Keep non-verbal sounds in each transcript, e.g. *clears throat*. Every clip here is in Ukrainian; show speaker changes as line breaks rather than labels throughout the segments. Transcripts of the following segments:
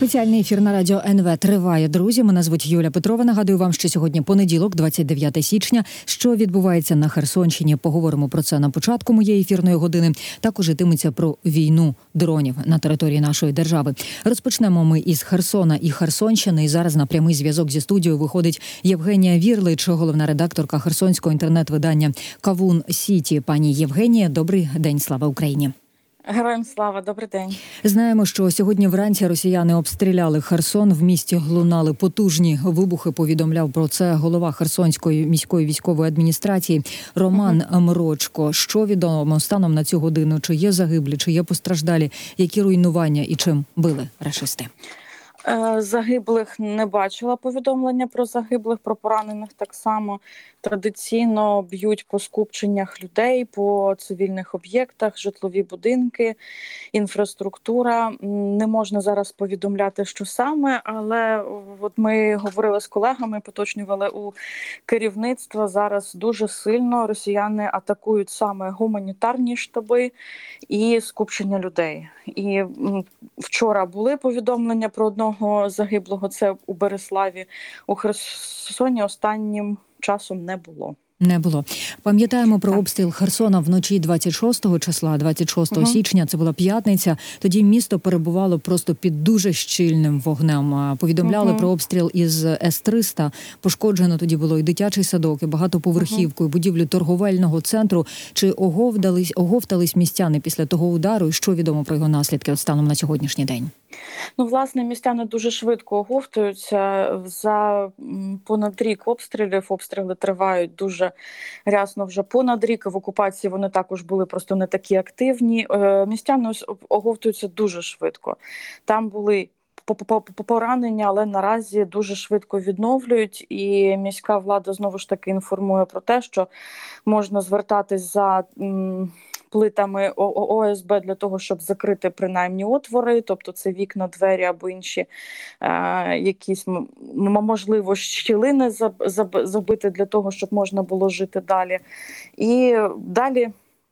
Спеціальний ефір на радіо НВ триває. Друзі, мене звуть Юля Петрова. Нагадую вам, що сьогодні понеділок, 29 січня. Що відбувається на Херсонщині? Поговоримо про це на початку моєї ефірної години. Також йтиметься про війну дронів на території нашої держави. Розпочнемо ми із Херсона і Херсонщини. І зараз на прямий зв'язок зі студією виходить Євгенія Вірлич, головна редакторка Херсонського інтернет-видання Кавун Сіті. Пані Євгенія, добрий день, слава Україні.
Героям слава, добрий день.
Знаємо, що сьогодні вранці росіяни обстріляли Херсон. В місті лунали потужні вибухи. Повідомляв про це голова Херсонської міської військової адміністрації Роман uh-huh. Мрочко. Що відомо станом на цю годину? Чи є загиблі, чи є постраждалі, які руйнування і чим били рашисти?
Е, загиблих не бачила повідомлення про загиблих, про поранених так само традиційно б'ють по скупченнях людей, по цивільних об'єктах, житлові будинки, інфраструктура. Не можна зараз повідомляти, що саме, але от ми говорили з колегами, поточнювали у керівництва. Зараз дуже сильно росіяни атакують саме гуманітарні штаби і скупчення людей. І вчора були повідомлення про одного загиблого. Це у Береславі у Херсоні останнім часом не було.
Не було. Пам'ятаємо про обстріл Херсона вночі 26 числа, 26 угу. січня. Це була п'ятниця. Тоді місто перебувало просто під дуже щільним вогнем. Повідомляли угу. про обстріл із С-300. Пошкоджено тоді було і дитячий садок, і багатоповерхівку, і будівлю торговельного центру. Чи оговтались, оговтались містяни після того удару? І що відомо про його наслідки от станом на сьогоднішній день?
Ну, власне, містяни дуже швидко оговтуються. За понад рік обстрілів обстріли тривають дуже рясно. Вже понад рік в окупації вони також були просто не такі активні. Е, містяни оговтуються дуже швидко. Там були поранення, але наразі дуже швидко відновлюють. І міська влада знову ж таки інформує про те, що можна звертатись за плитами ОСБ для того, щоб закрити принаймні отвори, тобто це вікна, двері або інші е, якісь можливо щілини забити для того, щоб можна було жити далі. І далі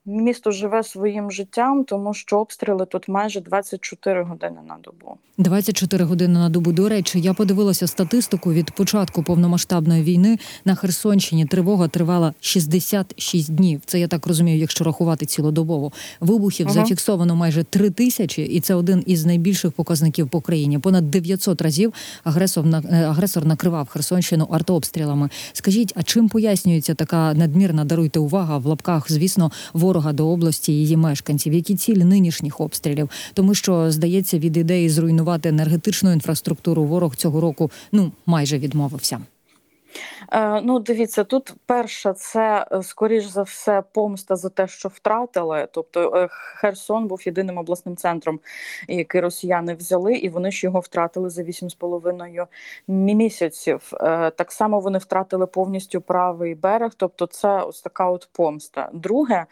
місто живе своїм життям, тому що обстріли тут майже 24 години на добу.
24 години на добу. До речі, я подивилася статистику від початку повномасштабної війни на Херсонщині. Тривога тривала 66 днів. Це я так розумію, якщо рахувати цілодобово. Вибухів ага. зафіксовано майже 3 тисячі, і це один із найбільших показників по країні. Понад 900 разів агресор е, агресор накривав Херсонщину артообстрілами. Скажіть, а чим пояснюється така надмірна даруйте увага в лапках? Звісно, ворог ворога до області її мешканців, які цілі нинішніх обстрілів, тому що здається, від ідеї зруйнувати енергетичну інфраструктуру ворог цього року ну майже відмовився.
Е, ну, дивіться, тут перше, це е, скоріш за все помста за те, що втратили. Тобто е, Херсон був єдиним обласним центром, який росіяни взяли, і вони ж його втратили за 8,5 місяців. Так само вони втратили повністю правий берег. Тобто, це ось така от помста. Друге,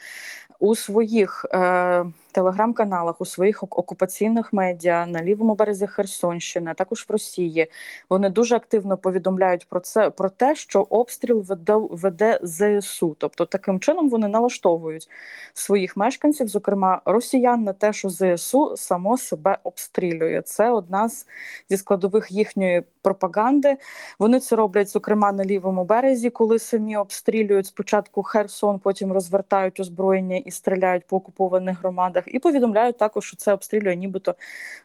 у своїх е, телеграм-каналах, у своїх окупаційних медіа на лівому березі Херсонщини, а також в Росії, вони дуже активно повідомляють про це про те, що обстріл веде веде ЗСУ. Тобто таким чином вони налаштовують своїх мешканців, зокрема росіян, на те, що ЗСУ само себе обстрілює. Це одна з зі складових їхньої пропаганди. Вони це роблять, зокрема, на лівому березі, коли самі обстрілюють спочатку Херсон, потім розвертають озброєння і стріляють по окупованих громадах, і повідомляють також, що це обстрілює, нібито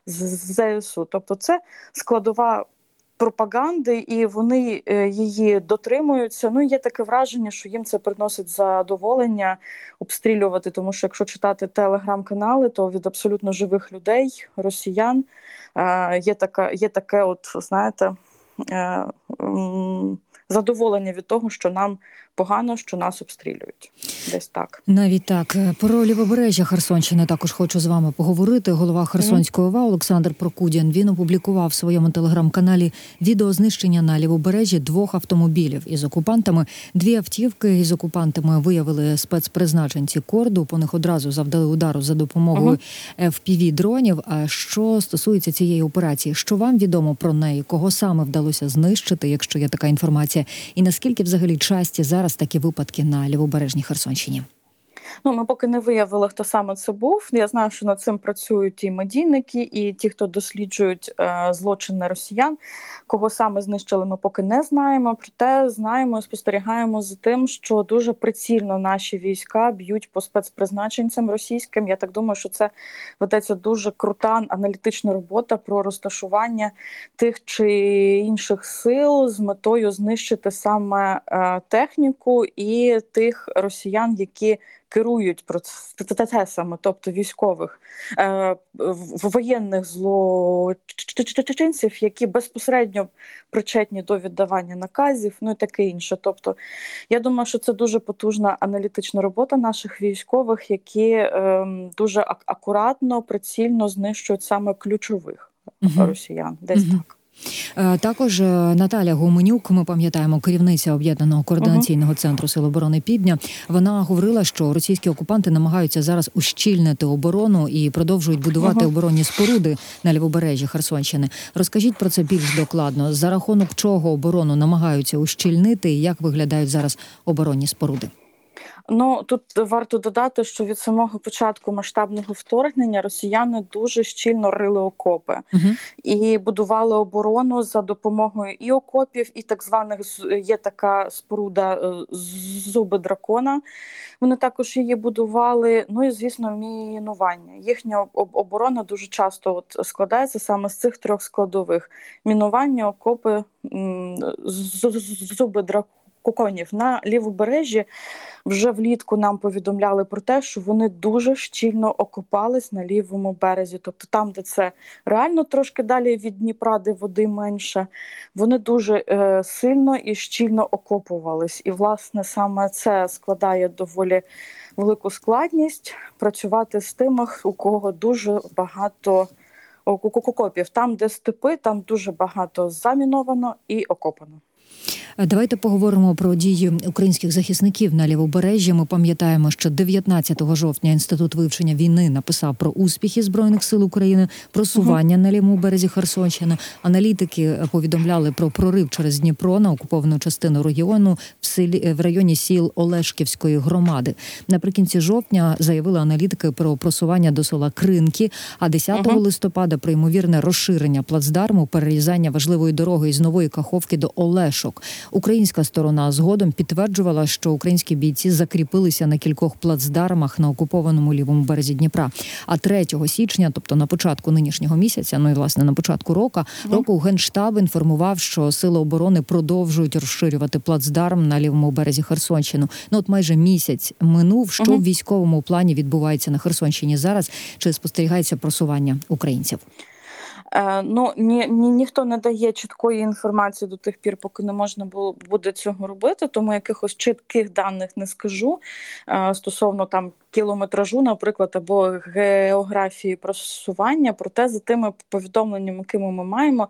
з ЗСУ. Тобто, це складова. Пропаганди, і вони е, її дотримуються. Ну є таке враження, що їм це приносить задоволення обстрілювати. Тому що якщо читати телеграм-канали, то від абсолютно живих людей, росіян, е, є така, є таке, от знаєте, е, задоволення від того, що нам погано, що нас обстрілюють. Десь так
навіть так про лівобережжя Херсонщини також хочу з вами поговорити. Голова Херсонської ОВА Олександр Прокудян він опублікував в своєму телеграм-каналі відео знищення на лівобережжі двох автомобілів із окупантами. Дві автівки із окупантами виявили спецпризначенці корду. По них одразу завдали удару за допомогою fpv дронів. А що стосується цієї операції, що вам відомо про неї? Кого саме вдалося знищити, якщо є така інформація, і наскільки взагалі часті зараз такі випадки на лівобережній Херсонщині?
Ну, ми поки не виявили, хто саме це був. Я знаю, що над цим працюють і медійники, і ті, хто досліджують е, злочини росіян. Кого саме знищили, ми поки не знаємо. Проте знаємо, і спостерігаємо за тим, що дуже прицільно наші війська б'ють по спецпризначенцям російським. Я так думаю, що це ведеться дуже крута аналітична робота про розташування тих чи інших сил з метою знищити саме е, техніку і тих росіян, які керують процесами, тобто військових е, воєнних злочинців, які безпосередньо причетні до віддавання наказів, ну і таке інше. Тобто, я думаю, що це дуже потужна аналітична робота наших військових, які ем, дуже акуратно, прицільно знищують саме ключових росіян. Десь так.
Е, Також е, Наталя Гуменюк, ми пам'ятаємо, керівниця об'єднаного координаційного центру Сил оборони Півдня. Вона говорила, що російські окупанти намагаються зараз ущільнити оборону і продовжують будувати оборонні споруди на лівобережжі Херсонщини. Розкажіть про це більш докладно. За рахунок чого оборону намагаються ущільнити, і як виглядають зараз оборонні споруди?
Ну тут варто додати, що від самого початку масштабного вторгнення росіяни дуже щільно рили окопи
Угу.
і будували оборону за допомогою і окопів, і так званих є така споруда е, зуби дракона. Вони також її будували. Ну і звісно, мінування. Їхня оборона дуже часто от складається саме з цих трьох складових: мінування, окопи, м, з- драконів на лівобережжі. Вже влітку нам повідомляли про те, що вони дуже щільно окопались на лівому березі, тобто там, де це реально трошки далі від Дніпра, де води менше, вони дуже е, сильно і щільно окопувались. І, власне, саме це складає доволі велику складність працювати з тими, у кого дуже багато окопів. Там, де степи, там дуже багато заміновано і окопано.
Е, Давайте поговоримо про дії українських захисників на лівобережжі. Ми пам'ятаємо, що 19 жовтня інститут вивчення війни написав про успіхи збройних сил України, просування на лівому березі Херсонщини. Аналітики е, повідомляли про прорив через Дніпро на окуповану частину регіону в селі е, в районі сіл Олешківської громади. Наприкінці жовтня заявили аналітики про просування до села Кринки. А 10
Мгм.
листопада про ймовірне розширення плацдарму, перерізання важливої дороги із нової каховки до Олешок. Українська сторона згодом підтверджувала, що українські бійці закріпилися на кількох плацдармах на окупованому лівому березі Дніпра. А 3 січня, тобто на початку нинішнього місяця, ну і власне на початку року, року генштаб інформував, що сили оборони продовжують розширювати плацдарм на лівому березі Херсонщину. Ну от майже місяць минув. Що в військовому плані відбувається на Херсонщині зараз? Чи спостерігається просування українців?
Е, ну ні, ні, ніхто не дає чіткої інформації до тих пір, поки не можна було буде цього робити. Тому якихось чітких даних не скажу е, стосовно там кілометражу, наприклад, або географії просування. Проте за тими повідомленнями, якими ми маємо,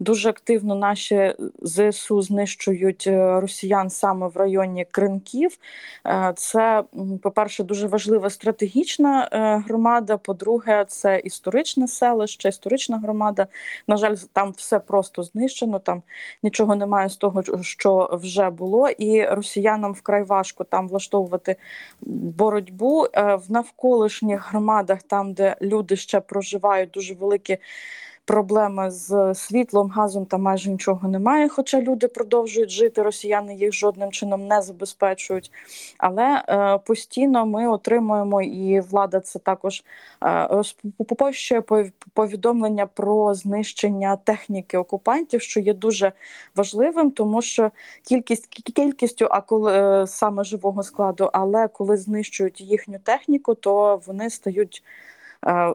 дуже активно наші зсу знищують е, росіян саме в районі Кринків. Це, по-перше, дуже важлива стратегічна громада. По-друге, це історичне селище, історична громада. На жаль, там все просто знищено. Там нічого немає з того, що вже було, і росіянам вкрай важко там влаштовувати боротьбу Е, в навколишніх громадах, там де люди ще проживають, дуже великі. Проблеми з світлом, газом там майже нічого немає. Хоча люди продовжують жити, росіяни їх жодним чином не забезпечують. Але е, постійно ми отримуємо, і влада це також е, розпощує повідомлення про знищення техніки окупантів, що є дуже важливим, тому що кількість кількістю, а коли е, саме живого складу, але коли знищують їхню техніку, то вони стають е,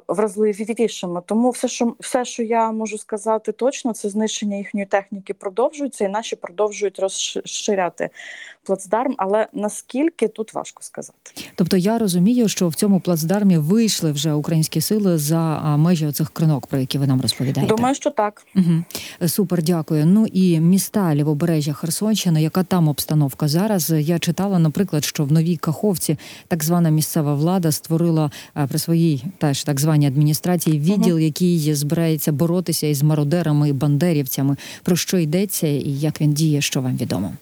вразливішими. Тому все, що все, що я можу сказати точно, це знищення їхньої техніки продовжується, і наші продовжують розширяти плацдарм. Але наскільки тут важко сказати.
Тобто я розумію, що в цьому плацдармі вийшли вже українські сили за межі оцих кринок, про які ви нам розповідаєте.
Думаю, що так.
Угу. Супер, дякую. Ну і міста лівобережжя Херсонщини, яка там обстановка зараз? Я читала, наприклад, що в новій Каховці так звана місцева влада створила при своїй теж так званій адміністрації відділ, який збирається боротися із мародерами і бандерівцями. Про що йдеться і як він діє, що вам відомо?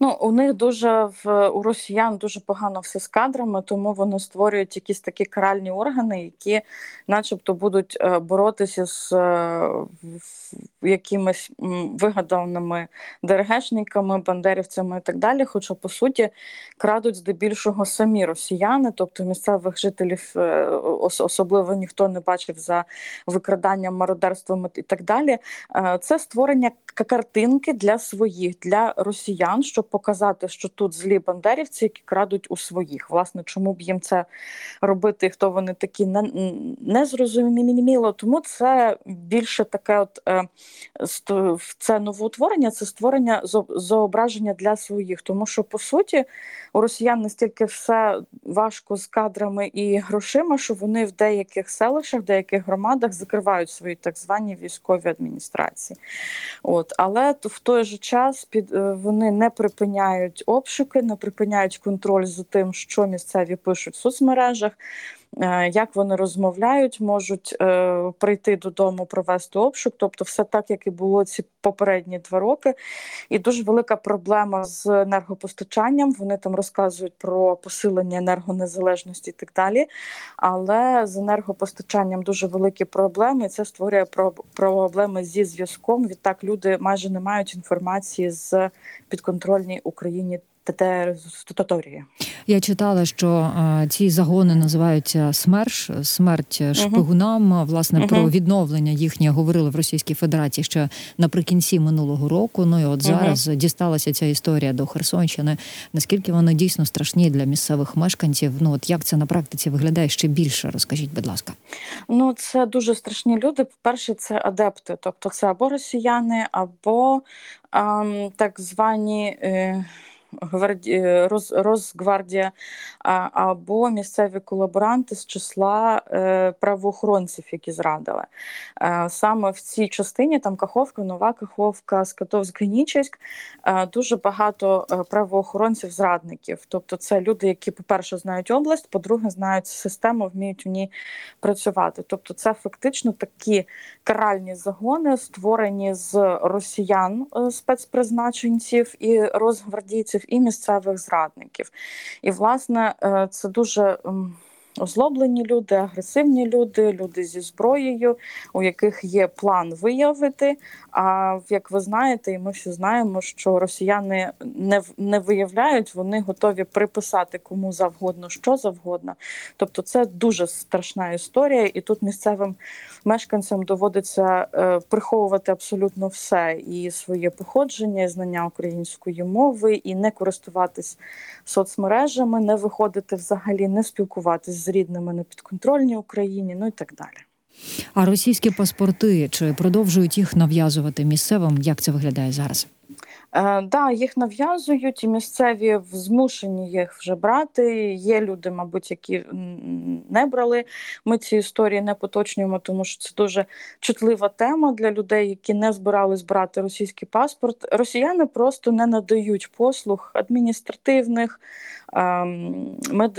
Ну, у них дуже в у росіян дуже погано все з кадрами, тому вони створюють якісь такі каральні органи, які, начебто, будуть е, боротися з е, якимись вигаданими ДРГшниками, бандерівцями і так далі. Хоча по суті крадуть здебільшого самі росіяни, тобто місцевих жителів е, особливо ніхто не бачив за викраданням, мародерством і так далі. Це створення картинки для своїх, для росіян, щоб показати, що тут злі бандерівці, які крадуть у своїх. Власне, чому б їм це робити? Хто вони такі не, не. Тому це більше таке, от е, це новоутворення, це створення зображення для своїх, тому що по суті у росіян настільки все важко з кадрами і грошима, що вони в деяких селищах, в деяких громадах закривають свої так звані військові адміністрації. От але в той же час під е, вони не припиняють обшуки, не припиняють контроль за тим, що місцеві пишуть в соцмережах. Е, як вони розмовляють, можуть е, прийти додому, провести обшук, тобто все так, як і було ці попередні два роки. І дуже велика проблема з енергопостачанням. Вони там розказують про посилення енергонезалежності і так далі. Але з енергопостачанням дуже великі проблеми. Це створює проблеми зі зв'язком. Відтак люди майже не мають інформації з підконтрольній Україні території.
Я читала, що а, ці загони називаються СМЕРШ, смерть шпигунам. Uh-huh. Власне uh-huh. про відновлення їхнє говорили в Російській Федерації ще наприкінці минулого року. Ну і от зараз uh-huh. дісталася ця історія до Херсонщини. Наскільки вони дійсно страшні для місцевих мешканців? Ну от як це на практиці виглядає ще більше? Розкажіть, будь ласка.
Ну це дуже страшні люди. По перше, це адепти, тобто це або росіяни, або ем, так звані. Е. Росгвардія або місцеві колаборанти з числа е, правоохоронців, які зрадили. Е, саме в цій частині там Каховка, Нова Каховка, Скатовськ, Генічеськ е, дуже багато правоохоронців-зрадників. Тобто, це люди, які, по-перше, знають область, по-друге, знають систему, вміють в ній працювати. Тобто, це фактично такі каральні загони, створені з росіян спецпризначенців і розгвардійців і місцевих зрадників. І, власне, е, це дуже озлоблені люди, агресивні люди, люди зі зброєю, у яких є план виявити. А як ви знаєте, і ми всі знаємо, що росіяни не не виявляють, вони готові приписати кому завгодно, що завгодно. Тобто, це дуже страшна історія, і тут місцевим мешканцям доводиться е, приховувати абсолютно все і своє походження, і знання української мови, і не користуватись соцмережами, не виходити взагалі, не спілкуватись з рідними на підконтрольній Україні, ну і так далі.
А російські паспорти чи продовжують їх нав'язувати місцевим? Як це виглядає зараз?
Е, да, їх нав'язують, і місцеві змушені їх вже брати. Є люди, мабуть, які не брали. Ми ці історії не поточнюємо, тому що це дуже чутлива тема для людей, які не збирались брати російський паспорт. Росіяни просто не надають послуг адміністративних, ем,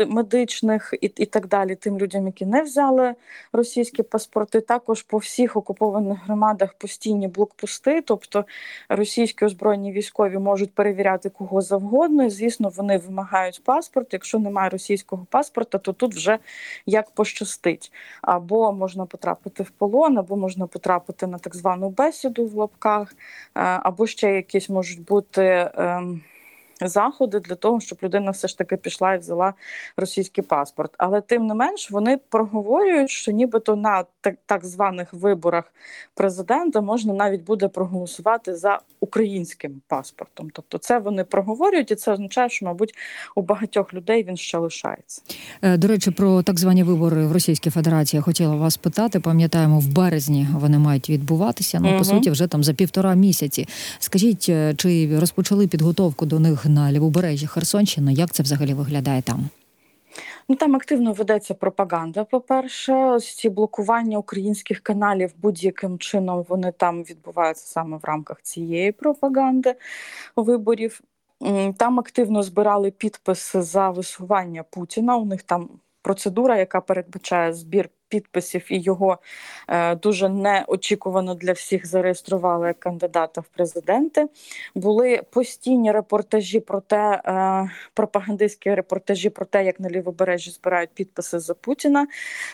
медичних і, і так далі. Тим людям, які не взяли російські паспорти. Також по всіх окупованих громадах постійні блокпости, тобто російські озброєні військові можуть перевіряти кого завгодно. І, Звісно, вони вимагають паспорт. Якщо немає російського паспорта, то тут вже як пощастить. Або можна потрапити в полон, або можна потрапити на так звану бесіду в лапках, е, або ще якісь можуть бути. Ем, заходи для того, щоб людина все ж таки пішла і взяла російський паспорт. Але тим не менш вони проговорюють, що нібито на так, так званих виборах президента можна навіть буде проголосувати за українським паспортом. Тобто, це вони проговорюють, і це означає, що мабуть у багатьох людей він ще лишається.
Е, до речі, про так звані вибори в Російській Федерації я хотіла вас питати. Пам'ятаємо, в березні вони мають відбуватися. Ну угу. по суті, вже там за півтора місяці. Скажіть, е, чи розпочали підготовку до них? На лівобережжі Херсонщини. Як це взагалі виглядає там?
Ну там активно ведеться пропаганда. По перше, ось ці блокування українських каналів будь-яким чином вони там відбуваються саме в рамках цієї пропаганди виборів. Там активно збирали підписи за висування Путіна. У них там процедура, яка передбачає збір підписів, і його е, дуже неочікувано для всіх зареєстрували як кандидата в президенти. Були постійні репортажі про те, е, пропагандистські репортажі про те, як на лівобережжі збирають підписи за Путіна.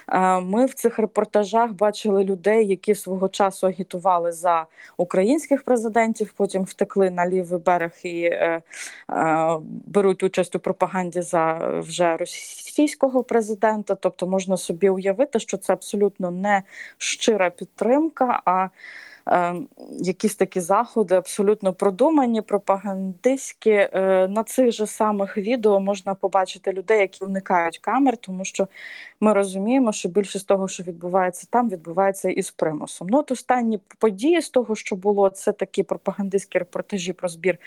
Е, ми в цих репортажах бачили людей, які свого часу агітували за українських президентів, потім втекли на лівий берег і беруть участь у пропаганді за вже російського президента. Тобто можна собі уявити, що це абсолютно не щира підтримка. а Якісь такі заходи абсолютно продумані, пропагандистські. Е, На цих же самих відео можна побачити людей, які уникають камер, тому що ми розуміємо, що більшість того, що відбувається там, відбувається із примусом. Ну, от останні події з того, що було, це такі пропагандистські репортажі про збір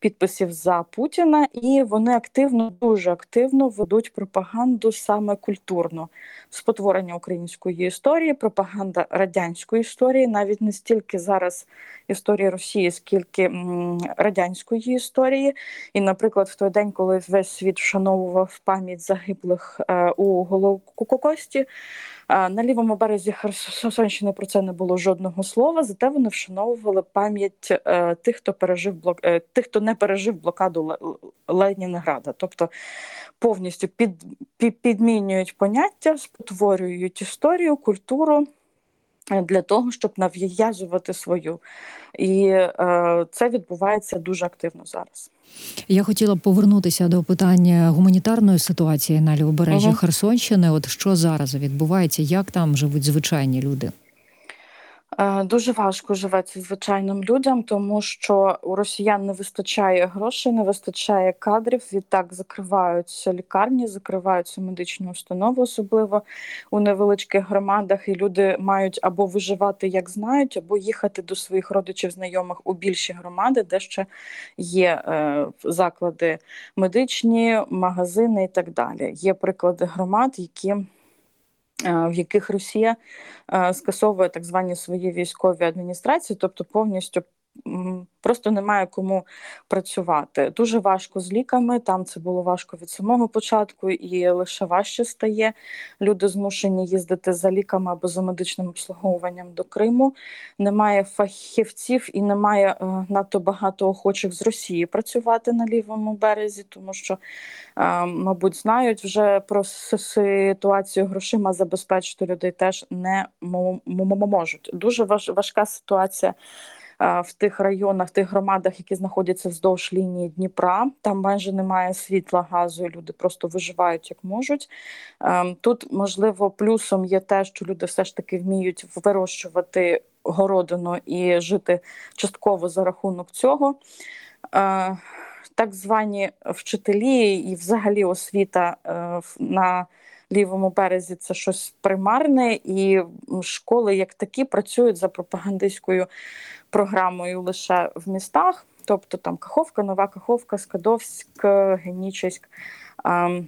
підписів за Путіна, і вони активно, дуже активно ведуть пропаганду саме культурно спотворення української історії, пропаганда радянської історії, навіть не стільки зараз історії Росії, скільки радянської історії. І, наприклад, в той день, коли весь світ вшановував пам'ять загиблих е, у Голокості, е, на лівому березі Херсонщини про це не було жодного слова. Зате вони вшановували пам'ять е, тих, хто пережив блок, тих, хто не пережив блокаду Ленінграда. Тобто повністю під, підмінюють поняття, спотворюють історію, культуру. Для того щоб нав'язувати свою, і е, це відбувається дуже активно зараз.
Я хотіла б повернутися до питання гуманітарної ситуації на лівобережжі
Ага.
Херсонщини. От що зараз відбувається, як там живуть звичайні люди?
Е, Дуже важко живеться звичайним людям, тому що у росіян не вистачає грошей, не вистачає кадрів. Відтак закриваються лікарні, закриваються медичні установи, особливо у невеличких громадах. І люди мають або виживати як знають, або їхати до своїх родичів, знайомих у більші громади, де ще є е, заклади медичні, магазини і так далі. Є приклади громад, які в яких Росія е, скасовує так звані свої військові адміністрації, тобто повністю просто немає кому працювати. Дуже важко з ліками. Там це було важко від самого початку, і лише важче стає. Люди змушені їздити за ліками або за медичним обслуговуванням до Криму. Немає фахівців і немає е, надто багато охочих з Росії працювати на лівому березі, тому що е, мабуть, знають вже про ситуацію грошима забезпечити людей теж не мо- мо- можуть. Дуже важ- важка ситуація в тих районах, в тих громадах, які знаходяться вздовж лінії Дніпра. Там майже немає світла, газу, і люди просто виживають як можуть. Е, Тут, можливо, плюсом є те, що люди все ж таки вміють вирощувати городину і жити частково за рахунок цього. Е, так звані вчителі і взагалі освіта е, на лівому березі це щось примарне, і школи як такі працюють за пропагандистською програмою лише в містах, тобто там Каховка, Нова Каховка, Скадовськ, Генічеськ. Ем,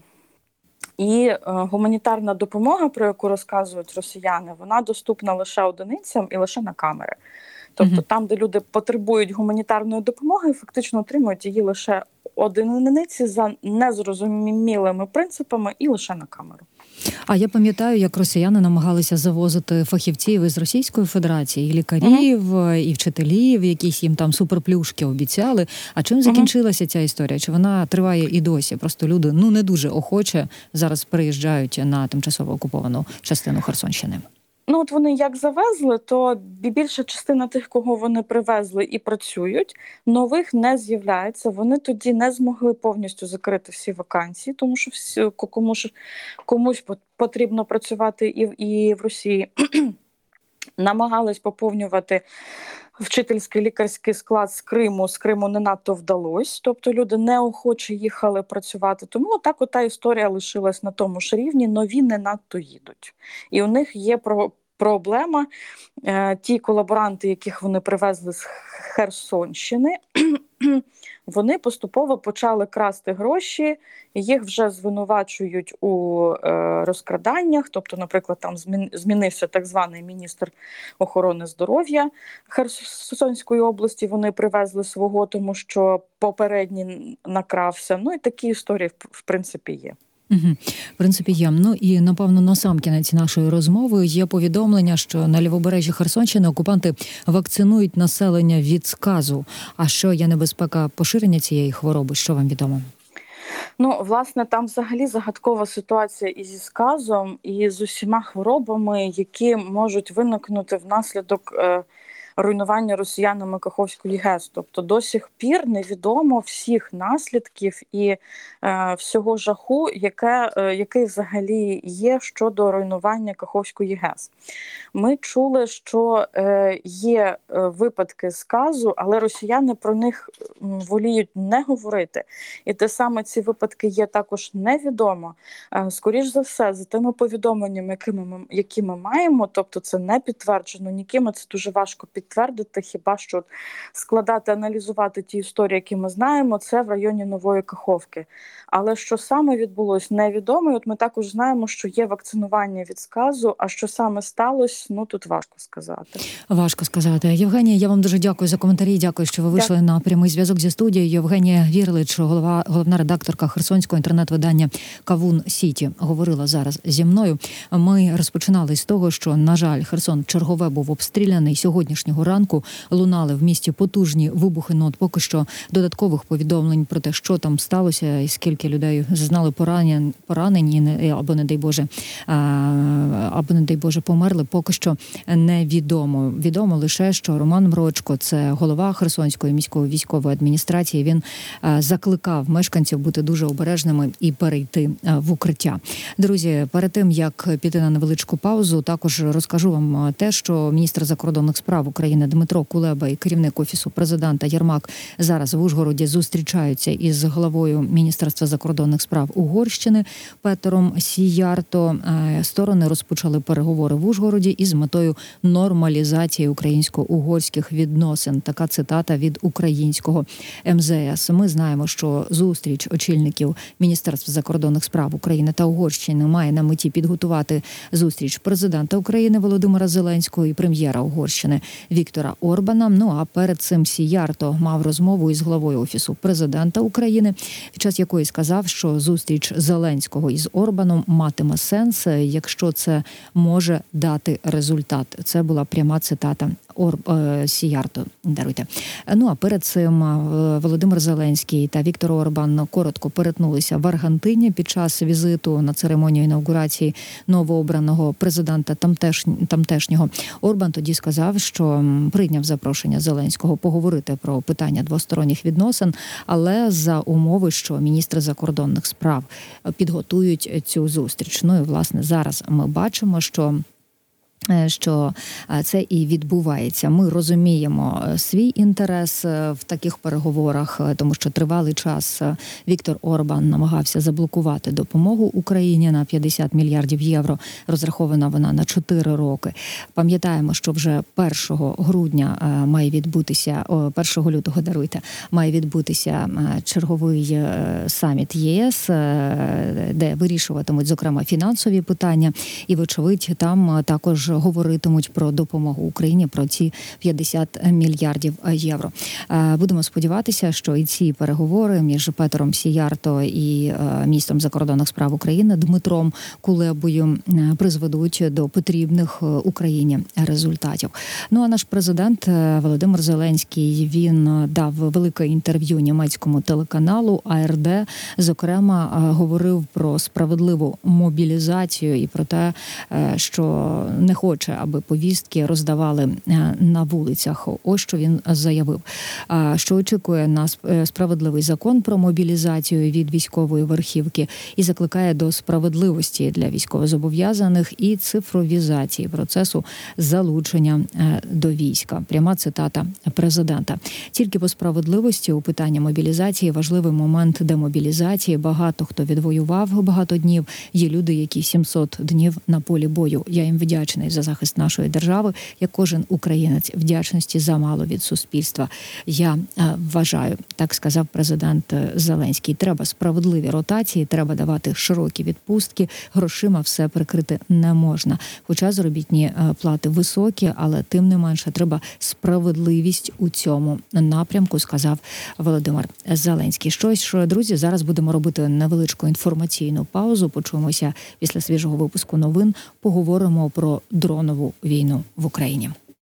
І е, гуманітарна допомога, про яку розказують росіяни, вона доступна лише одиницям і лише на камери. Тобто там, де люди потребують гуманітарної допомоги, фактично отримують її лише одиниці за незрозумілими принципами і лише на камеру.
А я пам'ятаю, як росіяни намагалися завозити фахівців із Російської Федерації, і лікарів, і вчителів, якісь їм там суперплюшки обіцяли. А чим закінчилася ця історія? Чи вона триває і досі? Просто люди ну не дуже охоче зараз приїжджають на тимчасово окуповану частину Херсонщини.
Ну, от вони як завезли, то більша частина тих, кого вони привезли і працюють, нових не з'являється. Вони тоді не змогли повністю закрити всі вакансії, тому що всі, комусь пот- потрібно працювати і, в- і в Росії. *clears throat* Намагались поповнювати вчительський лікарський склад з Криму. З Криму не надто вдалося. Тобто люди неохоче їхали працювати. Тому так ота історія лишилась на тому ж рівні. Нові не надто їдуть. І у них є. Проблема Е, ті колаборанти, яких вони привезли з Херсонщини, *clears throat* вони поступово почали красти гроші, їх вже звинувачують у е, розкраданнях. Тобто, наприклад, там змін, змінився так званий міністр охорони здоров'я Херсонської області. Вони привезли свого, тому що попередній накрався. Ну і такі історії в принципі є.
Угу. В принципі, є. Ну і напевно на сам кінець нашої розмови є повідомлення, що на лівобережжі Херсонщини окупанти вакцинують населення від сказу. А що є небезпека поширення цієї хвороби? Що вам відомо?
Ну, власне, там взагалі загадкова ситуація і зі сказом, і з усіма хворобами, які можуть виникнути внаслідок е, руйнування росіянами Каховської ГЕС. Тобто до сих пір невідомо всіх наслідків і е, всього жаху, яке, е, який взагалі є щодо руйнування Каховської ГЕС. Ми чули, що е, є е, випадки сказу, але росіяни про них воліють не говорити. І те саме ці випадки є також невідомо. Е, Скоріш за все, за тими повідомленнями, якими ми, які ми маємо, тобто це не підтверджено ніким, це дуже важко підтвердити. Хіба що складати, аналізувати ті історії, які ми знаємо, це в районі Нової Каховки. Але що саме відбулось, невідомо. І От ми також знаємо, що є вакцинування від сказу. А що саме сталося, ну тут важко сказати.
Важко сказати. Євгенія, я вам дуже дякую за коментарі. Дякую, що ви вийшли на прямий зв'язок зі студією. Євгенія Вірлич, голова головна редакторка Херсонського інтернет-видання Кавун Сіті, говорила зараз зі мною. Ми розпочинали з того, що на жаль, Херсон чергове був обстріляний сьогоднішнього ранку. Лунали в місті потужні вибухи. Ну от поки що додаткових повідомлень про те, що там сталося, і скільки людей зазнали поранень, поранені не- або не дай Боже, або не дай Боже померли. Поки що невідомо. Відомо лише, що Роман Мрочко, це голова Херсонської міської військової адміністрації. Він закликав мешканців бути дуже обережними і перейти в укриття. Друзі, перед тим як піти на невеличку паузу, також розкажу вам те, що міністр закордонних справ України Дмитро Кулеба і керівник офісу президента Єрмак зараз в Ужгороді зустрічаються із главою міністерства закордонних справ Угорщини Петером Сіярто. Е, Сторони розпочали переговори в Ужгороді із метою нормалізації українсько-угорських відносин. Така цитата від українського МЗС. Ми знаємо, що зустріч очільників Міністерства закордонних справ України та Угорщини має на меті підготувати зустріч президента України Володимира Зеленського і прем'єра Угорщини Віктора Орбана. Ну а перед цим Сіярто мав розмову із главою офісу президента України, під час якої сказав, що зустріч Зеленського із Орбаном матиме сенс, якщо це може дати результат. Це була пряма цитата Ор е, Сіярто. Даруйте. Ну а перед цим е, Володимир Зеленський та Віктор Орбан коротко перетнулися в Аргентині під час візиту на церемонію інаугурації новообраного президента тамтеш... тамтешнього. Орбан тоді сказав, що прийняв запрошення Зеленського поговорити про питання двосторонніх відносин, але за умови, що міністри закордонних справ підготують цю зустріч. Ну і власне зараз ми бачимо, що. Е, Що це і відбувається. Ми розуміємо е, свій інтерес е, в таких переговорах, тому що тривалий час Віктор Орбан намагався заблокувати допомогу Україні на 50 мільярдів євро. Розрахована вона на 4 роки. Пам'ятаємо, що вже 1 грудня має відбутися о, 1 лютого. Даруйте, має відбутися черговий саміт ЄС, де вирішуватимуть зокрема фінансові питання, і вочевидь там також говоритимуть про допомогу Україні про ці 50 мільярдів євро. Е, Будемо сподіватися, що і ці переговори між Петером Сіярто і е, міністром закордонних справ України Дмитром Кулебою призведуть до потрібних е, Україні результатів. Ну а наш президент Володимир Зеленський він дав велике інтерв'ю німецькому телеканалу АРД. Зокрема, говорив про справедливу мобілізацію і про те, що не хоче, аби повістки роздавали е, на вулицях. Ось що він заявив, що очікує на е, справедливий закон про мобілізацію від військової верхівки і закликає до справедливості для військовозобов'язаних і цифровізації процесу залучення е, до війська. Пряма цитата президента. Тільки по справедливості у питанні мобілізації важливий момент демобілізації. Багато хто відвоював багато днів. Є люди, які 700 днів на полі бою. Я їм вдячний за захист нашої держави. Як кожен українець вдячності замало від суспільства. Я е, вважаю, так сказав президент е, Зеленський. Треба справедливі ротації, треба давати широкі відпустки. Грошима все прикрити не можна. Хоча заробітні е, плати високі, але тим не менше треба справедливістю участь у цьому напрямку, сказав Володимир Зеленський. Щось що, друзі, зараз будемо робити невеличку інформаційну паузу. Почуємося після свіжого випуску новин. Поговоримо про дронову війну в Україні.